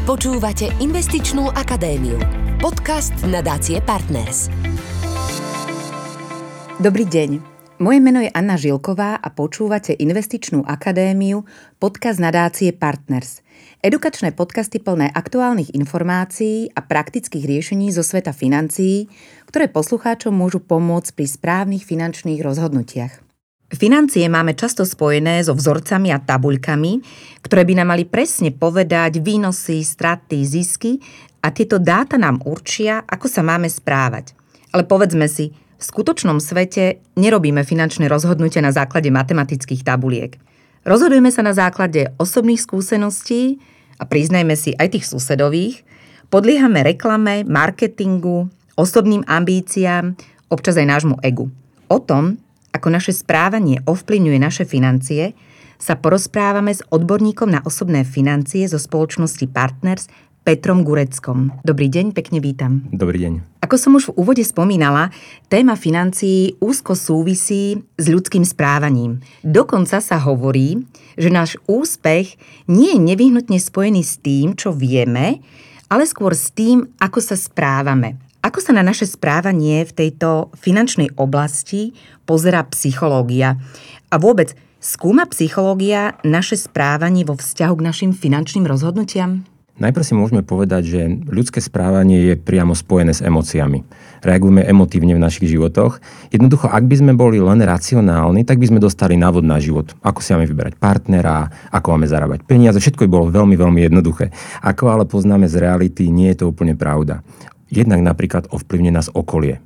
Počúvate Investičnú akadémiu. Podcast nadácie Partners. Dobrý deň. Moje meno je Anna Žilková a počúvate Investičnú akadémiu, podcast nadácie Partners. Edukačné podcasty plné aktuálnych informácií a praktických riešení zo sveta financií, ktoré poslucháčom môžu pomôcť pri správnych finančných rozhodnutiach. Financie máme často spojené so vzorcami a tabuľkami, ktoré by nám mali presne povedať výnosy, straty, zisky a tieto dáta nám určia, ako sa máme správať. Ale povedzme si, v skutočnom svete nerobíme finančné rozhodnutia na základe matematických tabuliek. Rozhodujeme sa na základe osobných skúseností a priznajme si aj tých susedových, podliehame reklame, marketingu, osobným ambíciám, občas aj nášmu egu. O tom, ako naše správanie ovplyvňuje naše financie, sa porozprávame s odborníkom na osobné financie zo spoločnosti Partners Petrom Gureckom. Dobrý deň, pekne vítam. Dobrý deň. Ako som už v úvode spomínala, téma financií úzko súvisí s ľudským správaním. Dokonca sa hovorí, že náš úspech nie je nevyhnutne spojený s tým, čo vieme, ale skôr s tým, ako sa správame. Ako sa na naše správanie v tejto finančnej oblasti pozera psychológia? A vôbec, skúma psychológia naše správanie vo vzťahu k našim finančným rozhodnutiam? Najprv si môžeme povedať, že ľudské správanie je priamo spojené s emóciami. Reagujeme emotívne v našich životoch. Jednoducho, ak by sme boli len racionálni, tak by sme dostali návod na život. Ako si máme vyberať partnera, ako máme zarábať peniaze. Všetko by bolo veľmi, veľmi jednoduché. Ako ale poznáme z reality, nie je to úplne pravda. Jednak napríklad ovplyvne nás okolie.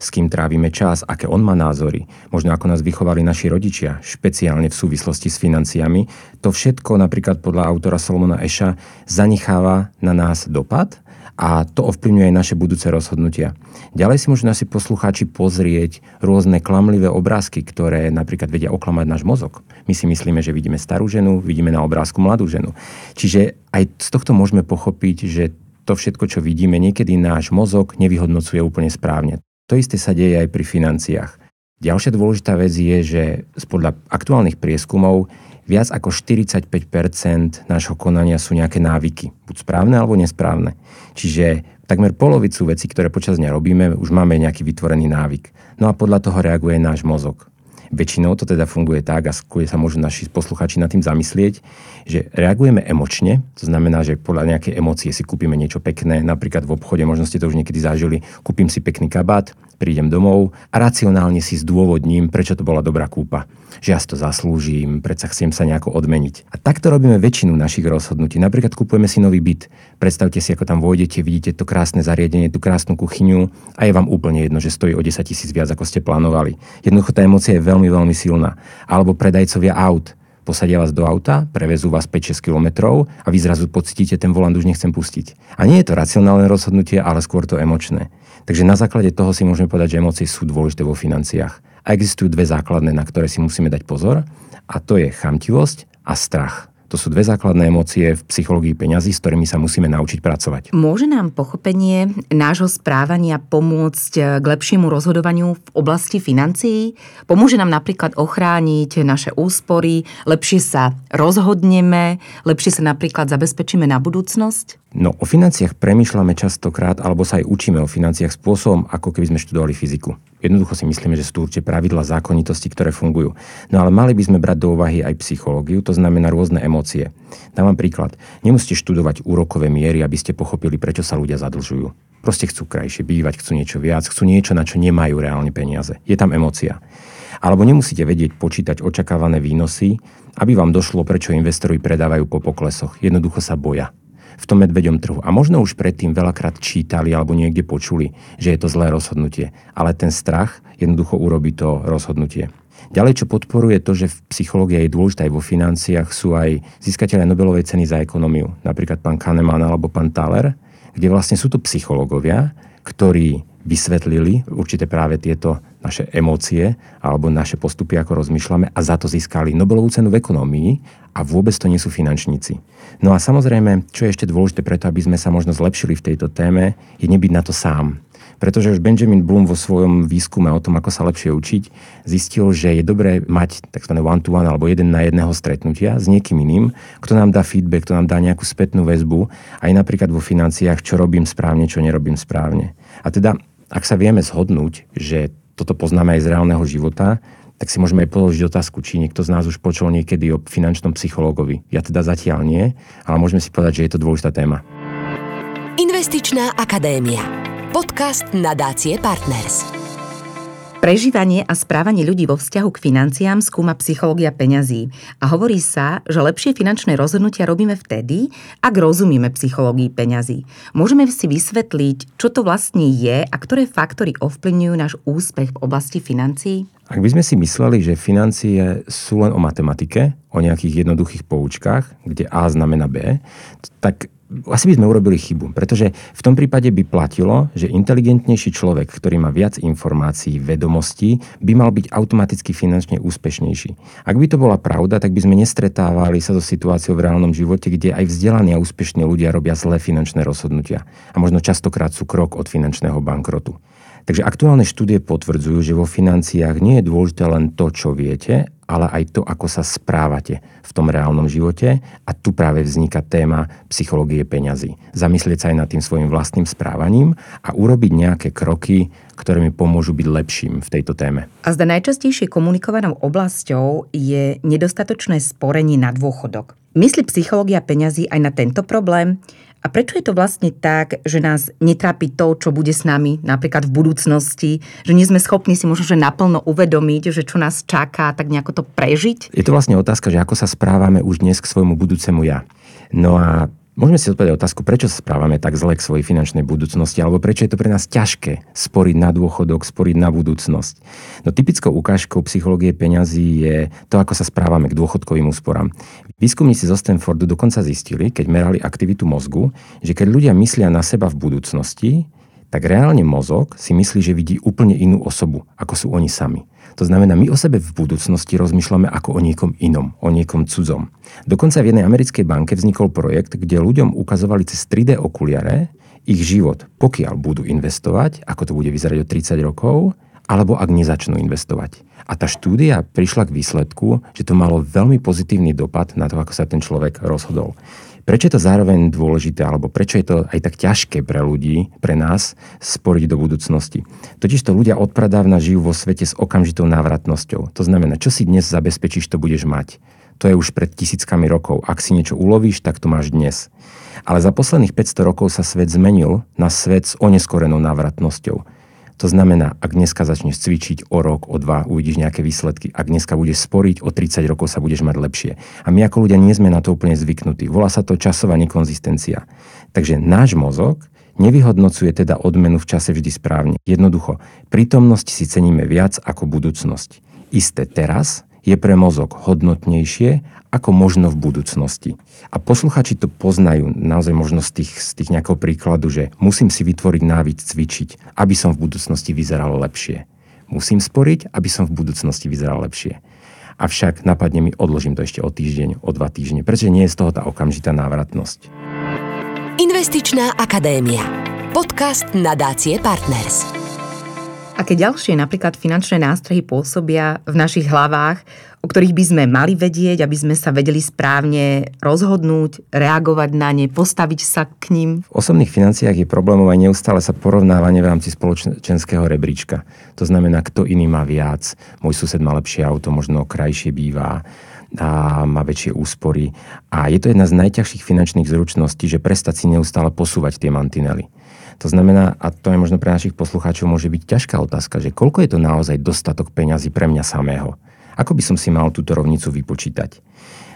S kým trávime čas, aké on má názory, možno ako nás vychovali naši rodičia, špeciálne v súvislosti s financiami. To všetko napríklad podľa autora Solomona Eša zanecháva na nás dopad a to ovplyvňuje aj naše budúce rozhodnutia. Ďalej si môžu nasi poslucháči pozrieť rôzne klamlivé obrázky, ktoré napríklad vedia oklamať náš mozog. My si myslíme, že vidíme starú ženu, vidíme na obrázku mladú ženu. Čiže aj z tohto môžeme pochopiť, že to všetko, čo vidíme, niekedy náš mozog nevyhodnocuje úplne správne. To isté sa deje aj pri financiách. Ďalšia dôležitá vec je, že podľa aktuálnych prieskumov viac ako 45% nášho konania sú nejaké návyky. Buď správne alebo nesprávne. Čiže takmer polovicu vecí, ktoré počas dňa robíme, už máme nejaký vytvorený návyk. No a podľa toho reaguje náš mozog. Väčšinou to teda funguje tak, a skôr sa môžu naši posluchači nad tým zamyslieť, že reagujeme emočne, to znamená, že podľa nejakej emócie si kúpime niečo pekné, napríklad v obchode, možno ste to už niekedy zažili, kúpim si pekný kabát, prídem domov a racionálne si zdôvodním, prečo to bola dobrá kúpa. Že ja si to zaslúžim, predsa chcem sa nejako odmeniť. A takto robíme väčšinu našich rozhodnutí. Napríklad kupujeme si nový byt. Predstavte si, ako tam vôjdete, vidíte to krásne zariadenie, tú krásnu kuchyňu a je vám úplne jedno, že stojí o 10 tisíc viac, ako ste plánovali. Jednoducho tá emocia je veľmi, veľmi silná. Alebo predajcovia aut posadia vás do auta, prevezú vás 5-6 kilometrov a vy zrazu pocítite, ten volant už nechcem pustiť. A nie je to racionálne rozhodnutie, ale skôr to emočné. Takže na základe toho si môžeme povedať, že emócie sú dôležité vo financiách. A existujú dve základné, na ktoré si musíme dať pozor, a to je chamtivosť a strach. To sú dve základné emócie v psychológii peňazí, s ktorými sa musíme naučiť pracovať. Môže nám pochopenie nášho správania pomôcť eh, k lepšiemu rozhodovaniu v oblasti financií? Pomôže nám napríklad ochrániť naše úspory, lepšie sa rozhodneme, lepšie sa napríklad zabezpečíme na budúcnosť? No, o financiách premýšľame častokrát, alebo sa aj učíme o financiách spôsobom, ako keby sme študovali fyziku. Jednoducho si myslíme, že sú tu určite pravidla zákonitosti, ktoré fungujú. No ale mali by sme brať do úvahy aj psychológiu, to znamená rôzne emócie. Dám vám príklad. Nemusíte študovať úrokové miery, aby ste pochopili, prečo sa ľudia zadlžujú. Proste chcú krajšie bývať, chcú niečo viac, chcú niečo, na čo nemajú reálne peniaze. Je tam emócia. Alebo nemusíte vedieť počítať očakávané výnosy, aby vám došlo, prečo investori predávajú po poklesoch. Jednoducho sa boja v tom medveďom trhu. A možno už predtým veľakrát čítali alebo niekde počuli, že je to zlé rozhodnutie. Ale ten strach jednoducho urobí to rozhodnutie. Ďalej, čo podporuje to, že v psychológia je dôležitá aj vo financiách, sú aj získatelia Nobelovej ceny za ekonómiu, napríklad pán Kahneman alebo pán Thaler, kde vlastne sú to psychológovia, ktorí vysvetlili určite práve tieto naše emócie alebo naše postupy, ako rozmýšľame a za to získali Nobelovú cenu v ekonomii a vôbec to nie sú finančníci. No a samozrejme, čo je ešte dôležité preto, aby sme sa možno zlepšili v tejto téme, je nebyť na to sám. Pretože už Benjamin Bloom vo svojom výskume o tom, ako sa lepšie učiť, zistil, že je dobré mať tzv. one-to-one alebo jeden na jedného stretnutia s niekým iným, kto nám dá feedback, kto nám dá nejakú spätnú väzbu, aj napríklad vo financiách, čo robím správne, čo nerobím správne. A teda, ak sa vieme zhodnúť, že toto poznáme aj z reálneho života, tak si môžeme aj položiť otázku, či niekto z nás už počul niekedy o finančnom psychológovi. Ja teda zatiaľ nie, ale môžeme si povedať, že je to dôležitá téma. Investičná akadémia. Podcast nadácie Partners. Prežívanie a správanie ľudí vo vzťahu k financiám skúma psychológia peňazí a hovorí sa, že lepšie finančné rozhodnutia robíme vtedy, ak rozumieme psychológii peňazí. Môžeme si vysvetliť, čo to vlastne je a ktoré faktory ovplyvňujú náš úspech v oblasti financií? Ak by sme si mysleli, že financie sú len o matematike, o nejakých jednoduchých poučkách, kde A znamená B, tak asi by sme urobili chybu, pretože v tom prípade by platilo, že inteligentnejší človek, ktorý má viac informácií, vedomostí, by mal byť automaticky finančne úspešnejší. Ak by to bola pravda, tak by sme nestretávali sa so situáciou v reálnom živote, kde aj vzdelaní a úspešní ľudia robia zlé finančné rozhodnutia a možno častokrát sú krok od finančného bankrotu. Takže aktuálne štúdie potvrdzujú, že vo financiách nie je dôležité len to, čo viete, ale aj to, ako sa správate v tom reálnom živote. A tu práve vzniká téma psychológie peňazí. Zamyslieť sa aj nad tým svojim vlastným správaním a urobiť nejaké kroky, ktoré mi pomôžu byť lepším v tejto téme. A zda najčastejšie komunikovanou oblasťou je nedostatočné sporenie na dôchodok. Myslí psychológia peňazí aj na tento problém? A prečo je to vlastne tak, že nás netrápi to, čo bude s nami napríklad v budúcnosti, že nie sme schopní si možno že naplno uvedomiť, že čo nás čaká, tak nejako to prežiť? Je to vlastne otázka, že ako sa správame už dnes k svojmu budúcemu ja. No a Môžeme si odpovedať otázku, prečo sa správame tak zle k svojej finančnej budúcnosti, alebo prečo je to pre nás ťažké sporiť na dôchodok, sporiť na budúcnosť. No typickou ukážkou psychológie peňazí je to, ako sa správame k dôchodkovým úsporám. Výskumníci zo Stanfordu dokonca zistili, keď merali aktivitu mozgu, že keď ľudia myslia na seba v budúcnosti, tak reálne mozog si myslí, že vidí úplne inú osobu, ako sú oni sami. To znamená, my o sebe v budúcnosti rozmýšľame ako o niekom inom, o niekom cudzom. Dokonca v jednej americkej banke vznikol projekt, kde ľuďom ukazovali cez 3D okuliare ich život, pokiaľ budú investovať, ako to bude vyzerať o 30 rokov, alebo ak nezačnú investovať. A tá štúdia prišla k výsledku, že to malo veľmi pozitívny dopad na to, ako sa ten človek rozhodol. Prečo je to zároveň dôležité, alebo prečo je to aj tak ťažké pre ľudí, pre nás, sporiť do budúcnosti? Totiž to ľudia odpradávna žijú vo svete s okamžitou návratnosťou. To znamená, čo si dnes zabezpečíš, to budeš mať. To je už pred tisíckami rokov. Ak si niečo ulovíš, tak to máš dnes. Ale za posledných 500 rokov sa svet zmenil na svet s oneskorenou návratnosťou. To znamená, ak dneska začneš cvičiť o rok, o dva, uvidíš nejaké výsledky. Ak dneska budeš sporiť, o 30 rokov sa budeš mať lepšie. A my ako ľudia nie sme na to úplne zvyknutí. Volá sa to časová nekonzistencia. Takže náš mozog nevyhodnocuje teda odmenu v čase vždy správne. Jednoducho, prítomnosť si ceníme viac ako budúcnosť. Isté teraz je pre mozog hodnotnejšie ako možno v budúcnosti. A posluchači to poznajú naozaj možno z tých, z tých nejakého príkladu, že musím si vytvoriť návyk cvičiť, aby som v budúcnosti vyzeral lepšie. Musím sporiť, aby som v budúcnosti vyzeral lepšie. Avšak napadne mi, odložím to ešte o týždeň, o dva týždne, pretože nie je z toho tá okamžitá návratnosť. Investičná akadémia. Podcast nadácie Partners. Aké ďalšie napríklad finančné nástroje pôsobia v našich hlavách, o ktorých by sme mali vedieť, aby sme sa vedeli správne rozhodnúť, reagovať na ne, postaviť sa k ním? V osobných financiách je problémov aj neustále sa porovnávanie v rámci spoločenského rebríčka. To znamená, kto iný má viac. Môj sused má lepšie auto, možno krajšie býva a má väčšie úspory. A je to jedna z najťažších finančných zručností, že prestať si neustále posúvať tie mantinely. To znamená, a to je možno pre našich poslucháčov môže byť ťažká otázka, že koľko je to naozaj dostatok peňazí pre mňa samého? Ako by som si mal túto rovnicu vypočítať?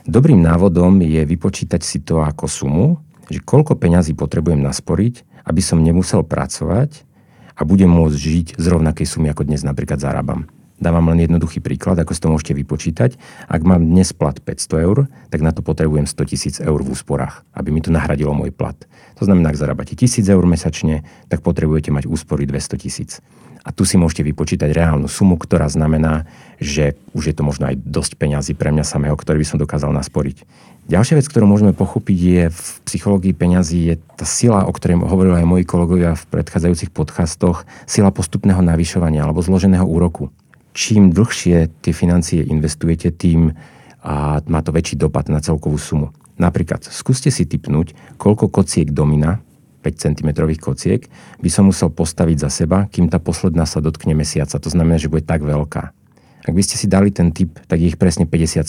Dobrým návodom je vypočítať si to ako sumu, že koľko peňazí potrebujem nasporiť, aby som nemusel pracovať a budem môcť žiť z rovnakej sumy, ako dnes napríklad zarábam. Dávam len jednoduchý príklad, ako si to môžete vypočítať. Ak mám dnes plat 500 eur, tak na to potrebujem 100 tisíc eur v úsporách, aby mi to nahradilo môj plat. To znamená, ak zarábate 1000 eur mesačne, tak potrebujete mať úspory 200 tisíc. A tu si môžete vypočítať reálnu sumu, ktorá znamená, že už je to možno aj dosť peňazí pre mňa samého, ktoré by som dokázal nasporiť. Ďalšia vec, ktorú môžeme pochopiť, je v psychológii peňazí je tá sila, o ktorej hovorili aj moji kolegovia v predchádzajúcich podcastoch, sila postupného navyšovania alebo zloženého úroku. Čím dlhšie tie financie investujete, tým a má to väčší dopad na celkovú sumu. Napríklad, skúste si typnúť, koľko kociek domina 5 cm kociek, by som musel postaviť za seba, kým tá posledná sa dotkne mesiaca. To znamená, že bude tak veľká. Ak by ste si dali ten typ, tak je ich presne 57.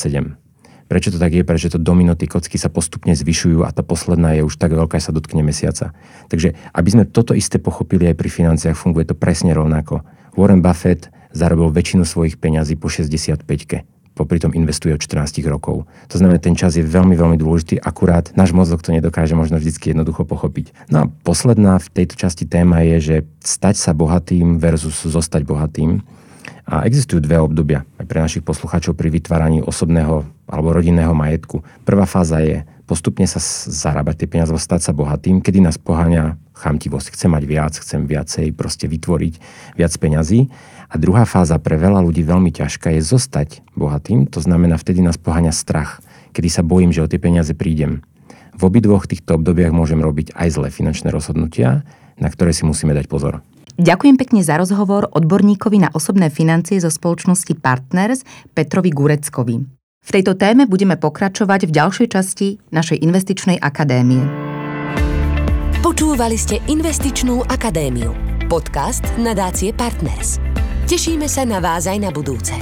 Prečo to tak je? Prečo to domino, tie kocky sa postupne zvyšujú a tá posledná je už tak veľká, že sa dotkne mesiaca. Takže aby sme toto isté pochopili aj pri financiách, funguje to presne rovnako. Warren Buffett zarobil väčšinu svojich peňazí po 65-ke popri tom investuje od 14 rokov. To znamená, ten čas je veľmi, veľmi dôležitý, akurát náš mozog to nedokáže možno vždy jednoducho pochopiť. No a posledná v tejto časti téma je, že stať sa bohatým versus zostať bohatým. A existujú dve obdobia aj pre našich poslucháčov pri vytváraní osobného alebo rodinného majetku. Prvá fáza je postupne sa zarábať tie peniaze, stať sa bohatým, kedy nás poháňa chamtivosť. Chcem mať viac, chcem viacej, proste vytvoriť viac peňazí. A druhá fáza pre veľa ľudí veľmi ťažká je zostať bohatým, to znamená vtedy nás poháňa strach, kedy sa bojím, že o tie peniaze prídem. V obidvoch týchto obdobiach môžem robiť aj zlé finančné rozhodnutia, na ktoré si musíme dať pozor. Ďakujem pekne za rozhovor odborníkovi na osobné financie zo spoločnosti Partners Petrovi Gureckovi. V tejto téme budeme pokračovať v ďalšej časti našej investičnej akadémie. Počúvali ste Investičnú akadémiu, podcast nadácie Partners. Tešíme sa na vás aj na budúce.